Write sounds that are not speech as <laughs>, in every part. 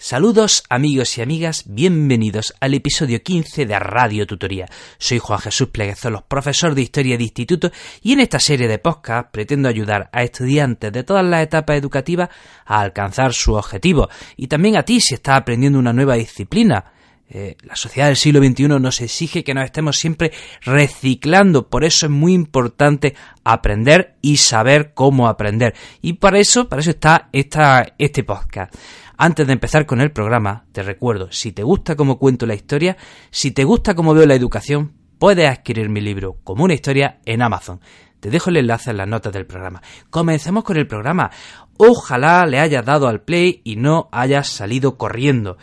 Saludos amigos y amigas, bienvenidos al episodio 15 de Radio Tutoría. Soy Juan Jesús Pleguezolos, profesor de Historia de Instituto y en esta serie de podcast pretendo ayudar a estudiantes de todas las etapas educativas a alcanzar su objetivo y también a ti si estás aprendiendo una nueva disciplina. Eh, la sociedad del siglo XXI nos exige que nos estemos siempre reciclando, por eso es muy importante aprender y saber cómo aprender. Y para eso, para eso está esta, este podcast. Antes de empezar con el programa, te recuerdo, si te gusta cómo cuento la historia, si te gusta cómo veo la educación, puedes adquirir mi libro como una historia en Amazon. Te dejo el enlace en las notas del programa. Comencemos con el programa. Ojalá le hayas dado al play y no hayas salido corriendo.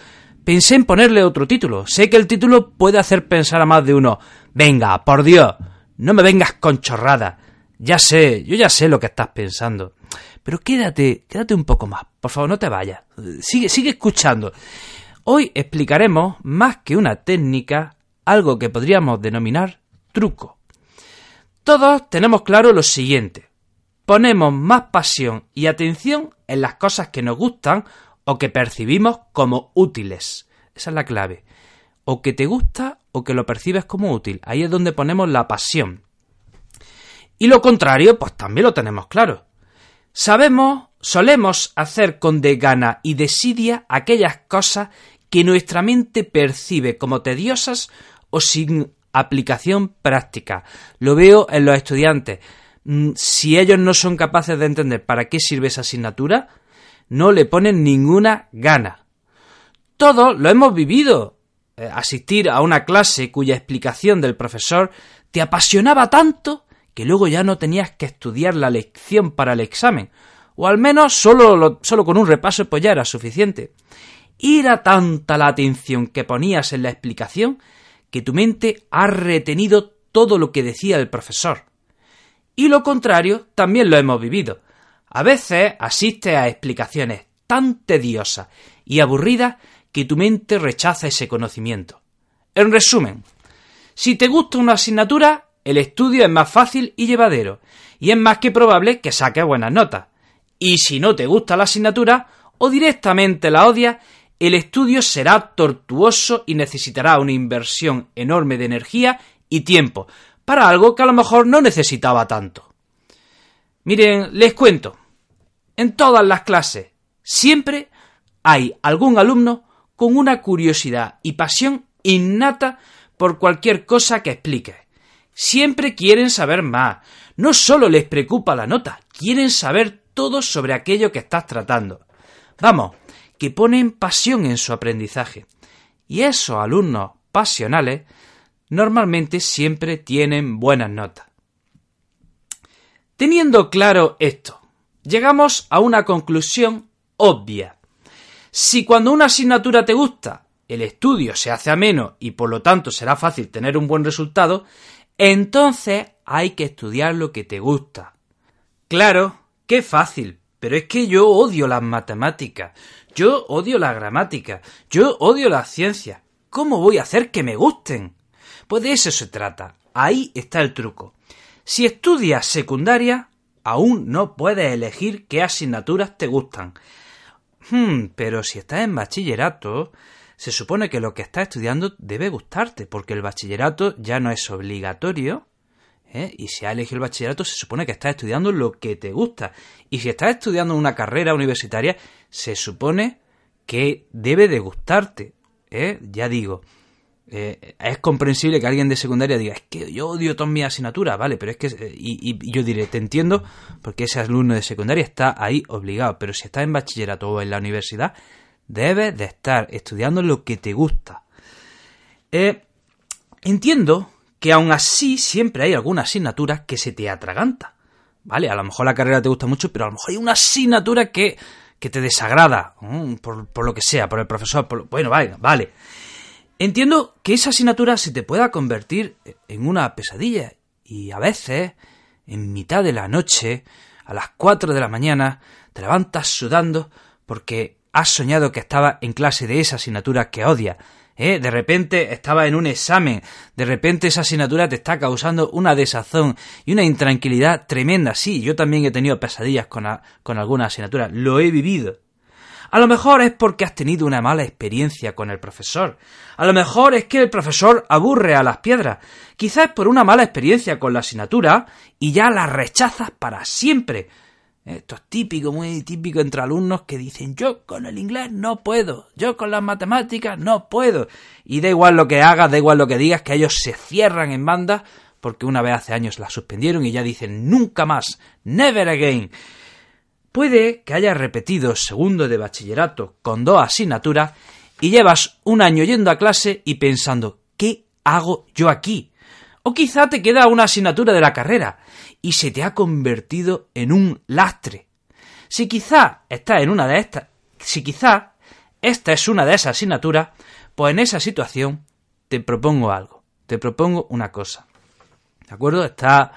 Pensé en ponerle otro título. Sé que el título puede hacer pensar a más de uno. Venga, por Dios, no me vengas con chorrada. Ya sé, yo ya sé lo que estás pensando. Pero quédate, quédate un poco más. Por favor, no te vayas. Sigue, sigue escuchando. Hoy explicaremos, más que una técnica, algo que podríamos denominar truco. Todos tenemos claro lo siguiente. Ponemos más pasión y atención en las cosas que nos gustan o que percibimos como útiles. Esa es la clave. O que te gusta o que lo percibes como útil. Ahí es donde ponemos la pasión. Y lo contrario, pues también lo tenemos claro. Sabemos, solemos hacer con desgana y desidia aquellas cosas que nuestra mente percibe como tediosas o sin aplicación práctica. Lo veo en los estudiantes. Mm, si ellos no son capaces de entender para qué sirve esa asignatura, no le ponen ninguna gana. Todos lo hemos vivido. Eh, asistir a una clase cuya explicación del profesor te apasionaba tanto que luego ya no tenías que estudiar la lección para el examen, o al menos solo, solo con un repaso pues ya era suficiente. Y era tanta la atención que ponías en la explicación que tu mente ha retenido todo lo que decía el profesor. Y lo contrario también lo hemos vivido. A veces asistes a explicaciones tan tediosas y aburridas que tu mente rechaza ese conocimiento. En resumen, si te gusta una asignatura, el estudio es más fácil y llevadero, y es más que probable que saques buenas notas. Y si no te gusta la asignatura, o directamente la odias, el estudio será tortuoso y necesitará una inversión enorme de energía y tiempo, para algo que a lo mejor no necesitaba tanto. Miren, les cuento. En todas las clases, siempre hay algún alumno con una curiosidad y pasión innata por cualquier cosa que explique. Siempre quieren saber más. No solo les preocupa la nota, quieren saber todo sobre aquello que estás tratando. Vamos, que ponen pasión en su aprendizaje. Y esos alumnos pasionales normalmente siempre tienen buenas notas. Teniendo claro esto, llegamos a una conclusión obvia. Si cuando una asignatura te gusta, el estudio se hace ameno y por lo tanto será fácil tener un buen resultado, entonces hay que estudiar lo que te gusta. Claro, qué fácil, pero es que yo odio las matemáticas, yo odio la gramática, yo odio las ciencias. ¿Cómo voy a hacer que me gusten? Pues de eso se trata. Ahí está el truco. Si estudias secundaria, aún no puedes elegir qué asignaturas te gustan. Hmm, pero si estás en bachillerato, se supone que lo que estás estudiando debe gustarte, porque el bachillerato ya no es obligatorio, ¿eh? y si has elegido el bachillerato se supone que estás estudiando lo que te gusta. Y si estás estudiando una carrera universitaria, se supone que debe de gustarte. ¿eh? Ya digo, eh, es comprensible que alguien de secundaria diga, es que yo odio todas mis asignaturas, vale, pero es que, y, yo diré, te entiendo, porque ese alumno de secundaria está ahí obligado, pero si estás en bachillerato o en la universidad, Debes de estar estudiando lo que te gusta. Eh, entiendo que aún así siempre hay alguna asignatura que se te atraganta. ¿Vale? A lo mejor la carrera te gusta mucho, pero a lo mejor hay una asignatura que, que te desagrada, mm, por, lo que sea, por el profesor, bueno, vale, vale. Entiendo que esa asignatura se te pueda convertir en una pesadilla y a veces, en mitad de la noche, a las 4 de la mañana, te levantas sudando porque has soñado que estaba en clase de esa asignatura que odias. ¿eh? De repente estaba en un examen, de repente esa asignatura te está causando una desazón y una intranquilidad tremenda. Sí, yo también he tenido pesadillas con, con alguna asignatura, lo he vivido. A lo mejor es porque has tenido una mala experiencia con el profesor. A lo mejor es que el profesor aburre a las piedras. Quizás por una mala experiencia con la asignatura y ya la rechazas para siempre. Esto es típico, muy típico entre alumnos que dicen yo con el inglés no puedo, yo con las matemáticas no puedo. Y da igual lo que hagas, da igual lo que digas, que ellos se cierran en banda porque una vez hace años la suspendieron y ya dicen nunca más, never again. Puede que hayas repetido segundo de bachillerato con dos asignaturas y llevas un año yendo a clase y pensando, ¿qué hago yo aquí? O quizá te queda una asignatura de la carrera y se te ha convertido en un lastre. Si quizá estás en una de estas, si quizá esta es una de esas asignaturas, pues en esa situación te propongo algo, te propongo una cosa. ¿De acuerdo? Está,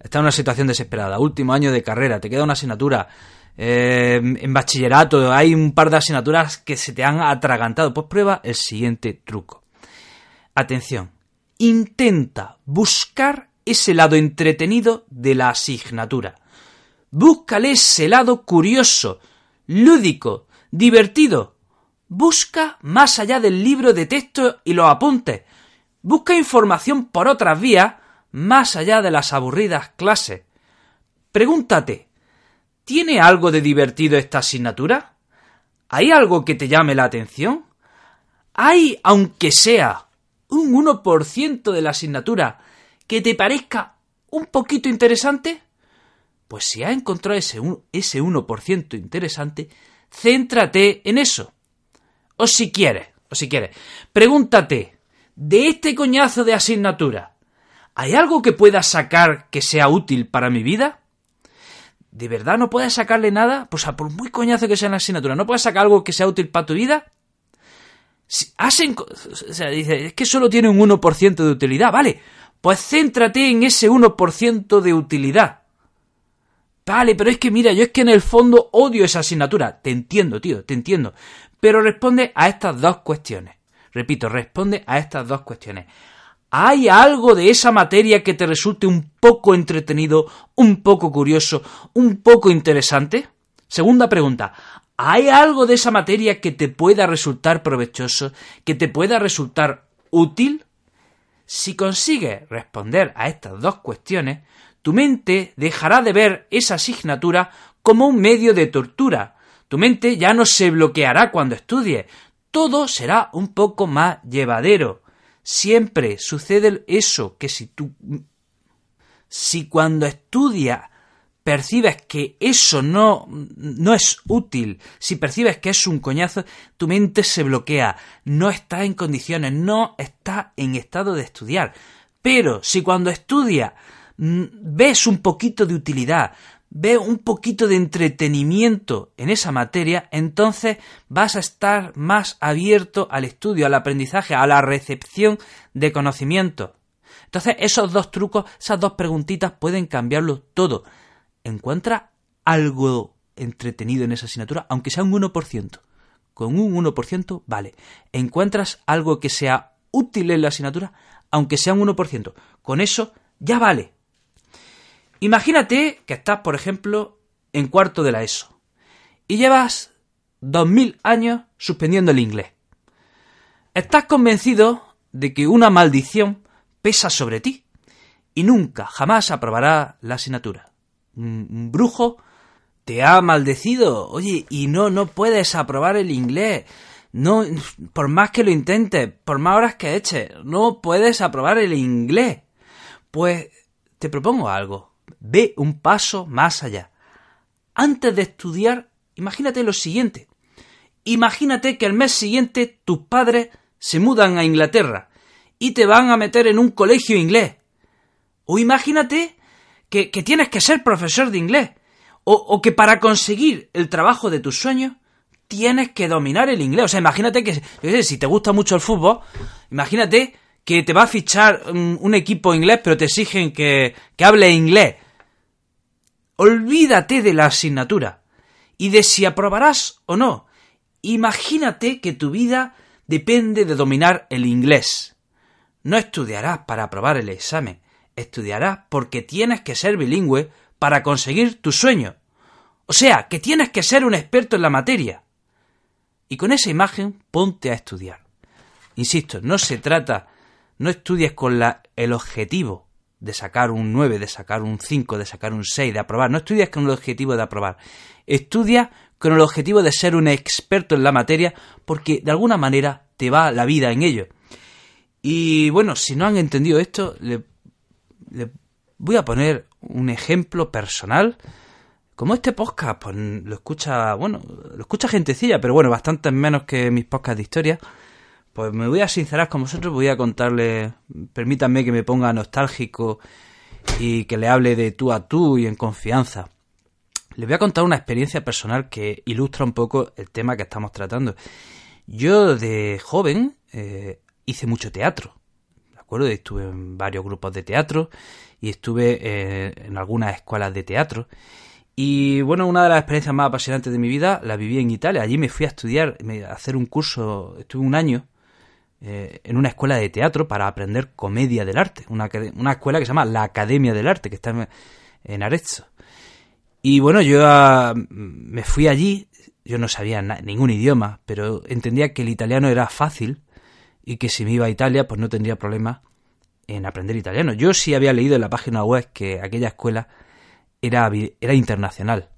está en una situación desesperada, último año de carrera, te queda una asignatura eh, en bachillerato hay un par de asignaturas que se te han atragantado. Pues prueba el siguiente truco. Atención, intenta buscar ese lado entretenido de la asignatura. Búscale ese lado curioso, lúdico, divertido. Busca más allá del libro de texto y los apuntes. Busca información por otras vías más allá de las aburridas clases. Pregúntate, ¿Tiene algo de divertido esta asignatura? ¿Hay algo que te llame la atención? ¿Hay, aunque sea, un 1% de la asignatura que te parezca un poquito interesante? Pues si has encontrado ese, ese 1% interesante, céntrate en eso. O si quieres, o si quieres, pregúntate, de este coñazo de asignatura, ¿hay algo que pueda sacar que sea útil para mi vida? ¿De verdad no puedes sacarle nada? Pues a por muy coñazo que sea la asignatura, ¿no puedes sacar algo que sea útil para tu vida? Si o sea, dice, es que solo tiene un 1% de utilidad, vale. Pues céntrate en ese 1% de utilidad. Vale, pero es que mira, yo es que en el fondo odio esa asignatura. Te entiendo, tío, te entiendo. Pero responde a estas dos cuestiones. Repito, responde a estas dos cuestiones. ¿Hay algo de esa materia que te resulte un poco entretenido, un poco curioso, un poco interesante? Segunda pregunta. ¿Hay algo de esa materia que te pueda resultar provechoso, que te pueda resultar útil? Si consigues responder a estas dos cuestiones, tu mente dejará de ver esa asignatura como un medio de tortura. Tu mente ya no se bloqueará cuando estudies. Todo será un poco más llevadero. Siempre sucede eso, que si tú, si cuando estudias percibes que eso no, no es útil, si percibes que es un coñazo, tu mente se bloquea, no está en condiciones, no está en estado de estudiar. Pero si cuando estudias mm, ves un poquito de utilidad, ve un poquito de entretenimiento en esa materia, entonces vas a estar más abierto al estudio, al aprendizaje, a la recepción de conocimiento. Entonces, esos dos trucos, esas dos preguntitas pueden cambiarlo todo. Encuentra algo entretenido en esa asignatura, aunque sea un 1%. Con un 1% vale. Encuentras algo que sea útil en la asignatura, aunque sea un 1%. Con eso ya vale. Imagínate que estás, por ejemplo, en cuarto de la ESO y llevas dos mil años suspendiendo el inglés. Estás convencido de que una maldición pesa sobre ti y nunca, jamás aprobará la asignatura. Un brujo te ha maldecido, oye, y no, no puedes aprobar el inglés. No, por más que lo intentes, por más horas que eches, no puedes aprobar el inglés. Pues te propongo algo. Ve un paso más allá. Antes de estudiar, imagínate lo siguiente. Imagínate que el mes siguiente tus padres se mudan a Inglaterra y te van a meter en un colegio inglés. O imagínate que, que tienes que ser profesor de inglés. o, que para conseguir el trabajo de tus sueños tienes que dominar el inglés. O sea, imagínate que, si te gusta mucho el fútbol, imagínate que te va a fichar un, equipo inglés, pero te exigen que, que hable inglés. Olvídate de la asignatura y de si aprobarás o no. Imagínate que tu vida depende de dominar el inglés. No estudiarás para aprobar el examen, estudiarás porque tienes que ser bilingüe para conseguir tu sueño. O sea, que tienes que ser un experto en la materia. Y con esa imagen ponte a estudiar. Insisto, no se trata, no estudies con la, el objetivo de sacar un 9, de sacar un 5, de sacar un 6, de aprobar. No estudias con el objetivo de aprobar. Estudia con el objetivo de ser un experto en la materia porque de alguna manera te va la vida en ello. Y bueno, si no han entendido esto, le voy a poner un ejemplo personal. Como este podcast, pues lo escucha, bueno, lo escucha gentecilla, pero bueno, bastante menos que mis podcasts de historia. Pues me voy a sincerar con vosotros, voy a contarle, permítanme que me ponga nostálgico y que le hable de tú a tú y en confianza. Les voy a contar una experiencia personal que ilustra un poco el tema que estamos tratando. Yo de joven eh, hice mucho teatro, ¿de acuerdo? Estuve en varios grupos de teatro y estuve eh, en algunas escuelas de teatro. Y bueno, una de las experiencias más apasionantes de mi vida la viví en Italia. Allí me fui a estudiar, a hacer un curso, estuve un año eh, en una escuela de teatro para aprender comedia del arte. Una, una, escuela que se llama la Academia del Arte, que está en, Arezzo. Y bueno, yo ah, me fui allí, yo no sabía ningún idioma, pero entendía que el italiano era fácil y que si me iba a Italia, pues no tendría problema en aprender italiano. Yo sí había leído en la página web que aquella escuela era, era internacional.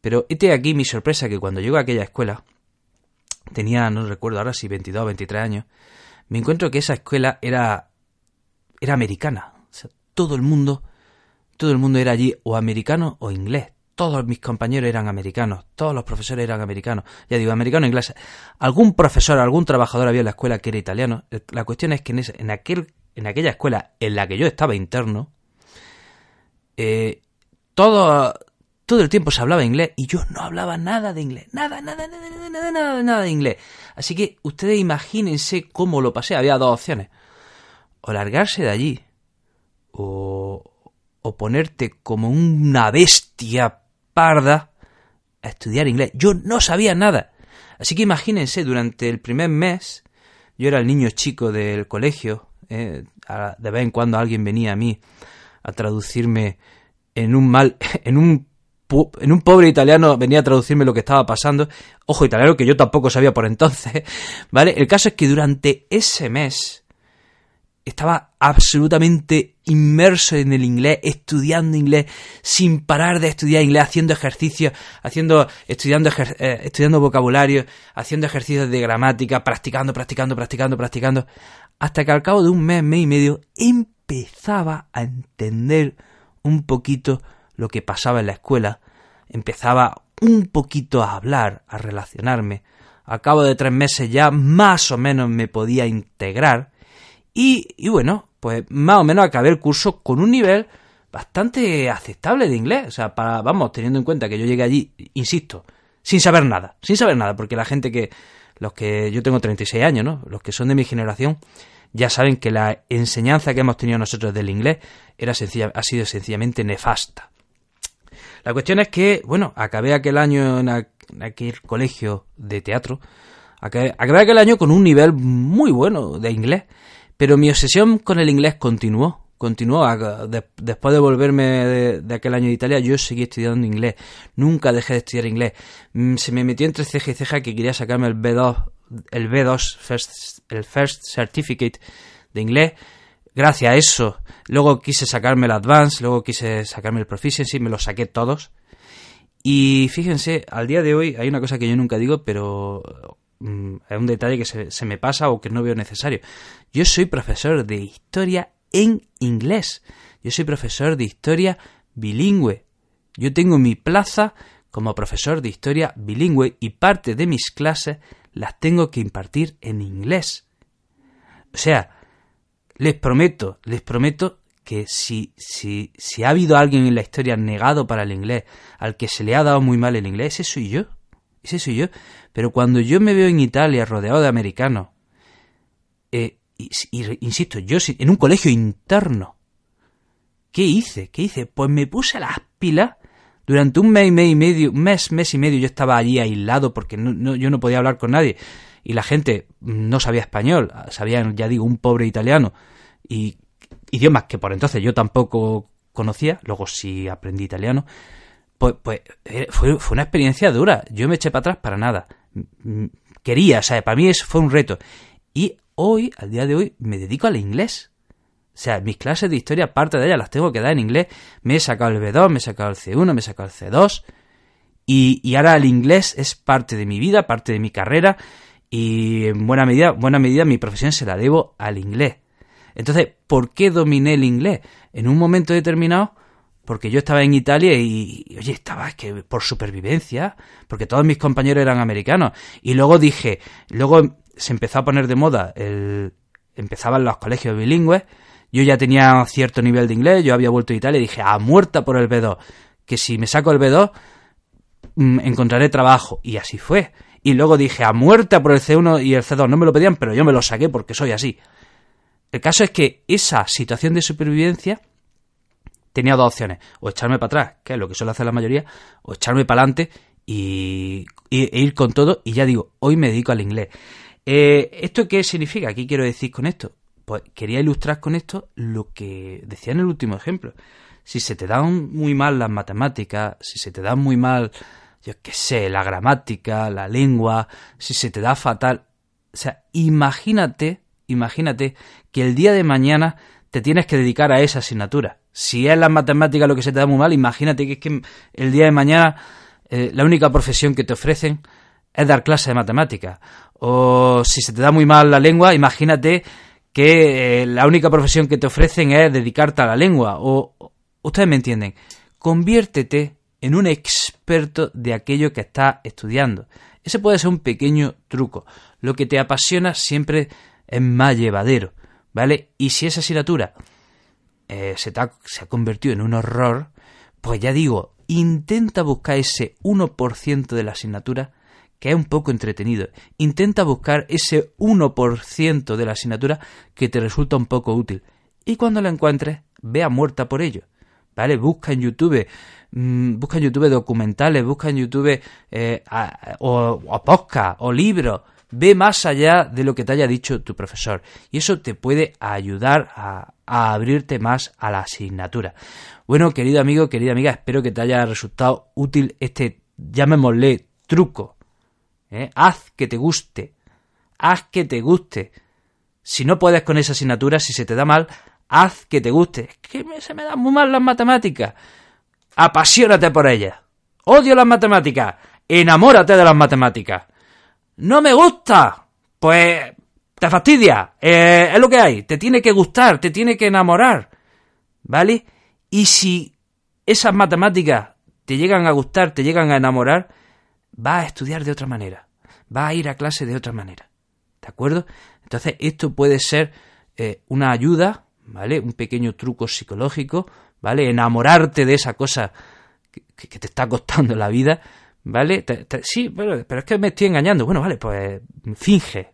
Pero este aquí mi sorpresa que cuando llego a aquella escuela, tenía, no recuerdo ahora si 22 o 23 años, me encuentro que esa escuela era, era americana. O sea, todo el mundo, todo el mundo era allí o americano o inglés. Todos mis compañeros eran americanos, todos los profesores eran americanos. Ya digo, americano, inglés. Algún profesor, algún trabajador había en la escuela que era italiano. La cuestión es que en, en aquel en aquella escuela en la que yo estaba interno, eh, todo, todo el tiempo se hablaba inglés y yo no hablaba nada de inglés. Nada, nada, nada, nada, nada, nada, nada de inglés. Así que ustedes imagínense cómo lo pasé. Había dos opciones. O largarse de allí. O, o ponerte como una bestia parda a estudiar inglés. Yo no sabía nada. Así que imagínense, durante el primer mes, yo era el niño chico del colegio, eh, de vez en cuando alguien venía a mí a traducirme en un mal, <laughs> en un, en un pobre italiano venía a traducirme lo que estaba pasando. Ojo, italiano que yo tampoco sabía por entonces, <laughs> ¿vale? El caso es que durante ese mes estaba absolutamente inmerso en el inglés, estudiando inglés, sin parar de estudiar inglés, haciendo ejercicios, haciendo, estudiando, eh, estudiando vocabulario, haciendo ejercicios de gramática, practicando, practicando, practicando, practicando, hasta que al cabo de un mes, mes y medio, empezaba a entender un poquito lo que pasaba en la escuela, empezaba un poquito a hablar, a relacionarme. Al cabo de tres meses ya más o menos me podía integrar y, y bueno, pues más o menos acabé el curso con un nivel bastante aceptable de inglés. O sea, para, vamos, teniendo en cuenta que yo llegué allí, insisto, sin saber nada, sin saber nada, porque la gente que, los que, yo tengo 36 años, ¿no? Los que son de mi generación, ya saben que la enseñanza que hemos tenido nosotros del inglés era sencilla, ha sido sencillamente nefasta. La cuestión es que, bueno, acabé aquel año en, aquel colegio de teatro, acabé aquel año con un nivel muy bueno de inglés. Pero mi obsesión con el inglés continuó, continuó. después de volverme de, aquel año de Italia, yo seguí estudiando inglés. Nunca dejé de estudiar inglés. Mm, se me metió entre ceja y ceja que quería sacarme el B2, el B2, first, el First Certificate de inglés. Gracias a eso, luego quise sacarme el Advance, luego quise sacarme el Proficiency, me lo saqué todos. Y fíjense, al día de hoy hay una cosa que yo nunca digo, pero Mm, es un detalle que se, me pasa o que no veo necesario. Yo soy profesor de historia en inglés. Yo soy profesor de historia bilingüe. Yo tengo mi plaza como profesor de historia bilingüe y parte de mis clases las tengo que impartir en inglés. O sea, les prometo, les prometo que si, si, si ha habido alguien en la historia negado para el inglés, al que se le ha dado muy mal el inglés, ese soy yo. Ese soy yo. Pero cuando yo me veo en Italia rodeado de americanos, eh, y, insisto, yo en un colegio interno, ¿qué hice? ¿Qué hice? Pues me puse las pilas durante un mes, y medio, mes, mes y medio yo estaba allí aislado porque no, yo no podía hablar con nadie y la gente no sabía español, sabía, ya digo, un pobre italiano y idiomas que por entonces yo tampoco conocía, luego sí aprendí italiano, pues, pues eh, fue, fue, una experiencia dura. Yo me eché para atrás para nada. Quería, o sea, para mí eso fue un reto. Y hoy, al día de hoy, me dedico al inglés. O sea, mis clases de historia, parte de ellas las tengo que dar en inglés. Me he sacado el B2, me he sacado el C1, me he sacado el C2. Y, y ahora el inglés es parte de mi vida, parte de mi carrera. Y en buena medida, buena medida mi profesión se la debo al inglés. Entonces, ¿por qué dominé el inglés? En un momento determinado, porque yo estaba en Italia y, oye, estaba es que por supervivencia, porque todos mis compañeros eran americanos. Y luego dije, luego se empezó a poner de moda, el, empezaban los colegios bilingües, yo ya tenía cierto nivel de inglés, yo había vuelto a Italia y dije, a muerta por el B2, que si me saco el B2, mm, encontraré trabajo. Y así fue. Y luego dije, a muerta por el C1 y el C2, no me lo pedían, pero yo me lo saqué porque soy así. El caso es que esa situación de supervivencia tenía dos opciones, o echarme para atrás, que es lo que suele hacer la mayoría, o echarme para adelante y, e ir con todo, y ya digo, hoy me dedico al inglés. Eh, ¿Esto qué significa? ¿Qué quiero decir con esto? Pues quería ilustrar con esto lo que decía en el último ejemplo. Si se te dan muy mal las matemáticas, si se te dan muy mal, yo qué sé, la gramática, la lengua, si se te da fatal, o sea, imagínate imagínate que el día de mañana te tienes que dedicar a esa asignatura. Si es la matemática lo que se te da muy mal, imagínate que es que el día de mañana eh, la única profesión que te ofrecen es dar clases de matemáticas. O si se te da muy mal la lengua, imagínate que eh, la única profesión que te ofrecen es dedicarte a la lengua. O ustedes me entienden. Conviértete en un experto de aquello que estás estudiando. Ese puede ser un pequeño truco. Lo que te apasiona siempre es más llevadero, ¿vale? Y si esa asignatura eh, se, se ha convertido en un horror, pues ya digo, intenta buscar ese 1% de la asignatura que es un poco entretenido. Intenta buscar ese 1% de la asignatura que te resulta un poco útil. Y cuando la encuentres, vea muerta por ello. ¿Vale? Busca en YouTube, mm, busca en YouTube documentales, busca en YouTube eh, o, o podcast o libros Ve más allá de lo que te haya dicho tu profesor y eso te puede ayudar a, abrirte más a la asignatura. Bueno, querido amigo, querida amiga, espero que te haya resultado útil este, llamémosle, truco. ¿eh? Haz que te guste. Haz que te guste. Si no puedes con esa asignatura, si se te da mal, haz que te guste. Es que se me dan muy mal las matemáticas. Apasionate por ellas. Odio las matemáticas. Enamórate de las matemáticas. No me gusta. Pues te fastidia. Eh, es lo que hay. Te tiene que gustar, te tiene que enamorar. ¿Vale? Y si esas matemáticas te llegan a gustar, te llegan a enamorar, vas a estudiar de otra manera. Vas a ir a clase de otra manera. ¿De acuerdo? Entonces, esto puede ser eh, una ayuda, ¿vale? Un pequeño truco psicológico, ¿vale? Enamorarte de esa cosa que, te está costando la vida ¿Vale? sí, pero, pero, es que me estoy engañando. Bueno, vale, pues finge.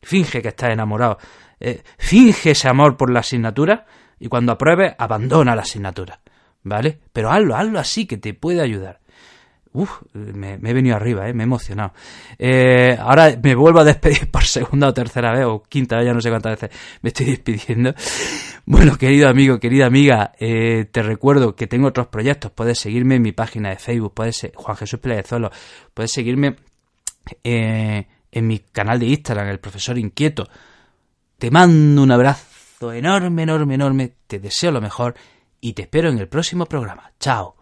Finge que estás enamorado. Eh, finge ese amor por la asignatura y cuando apruebes, abandona la asignatura. ¿Vale? Pero hazlo, hazlo así que te puede ayudar. Uf, me, he venido arriba, ¿eh? me he emocionado. Eh, ahora me vuelvo a despedir <laughs> por segunda o tercera vez, o quinta vez, ya no sé cuántas veces me estoy despidiendo. Bueno, querido amigo, querida amiga, eh, te recuerdo que tengo otros proyectos. Puedes seguirme en mi página de Facebook, puedes ser Juan Jesús Zolo, puedes seguirme eh, en mi canal de Instagram, El Profesor Inquieto. Te mando un abrazo enorme, enorme, enorme. Te deseo lo mejor y te espero en el próximo programa. Chao.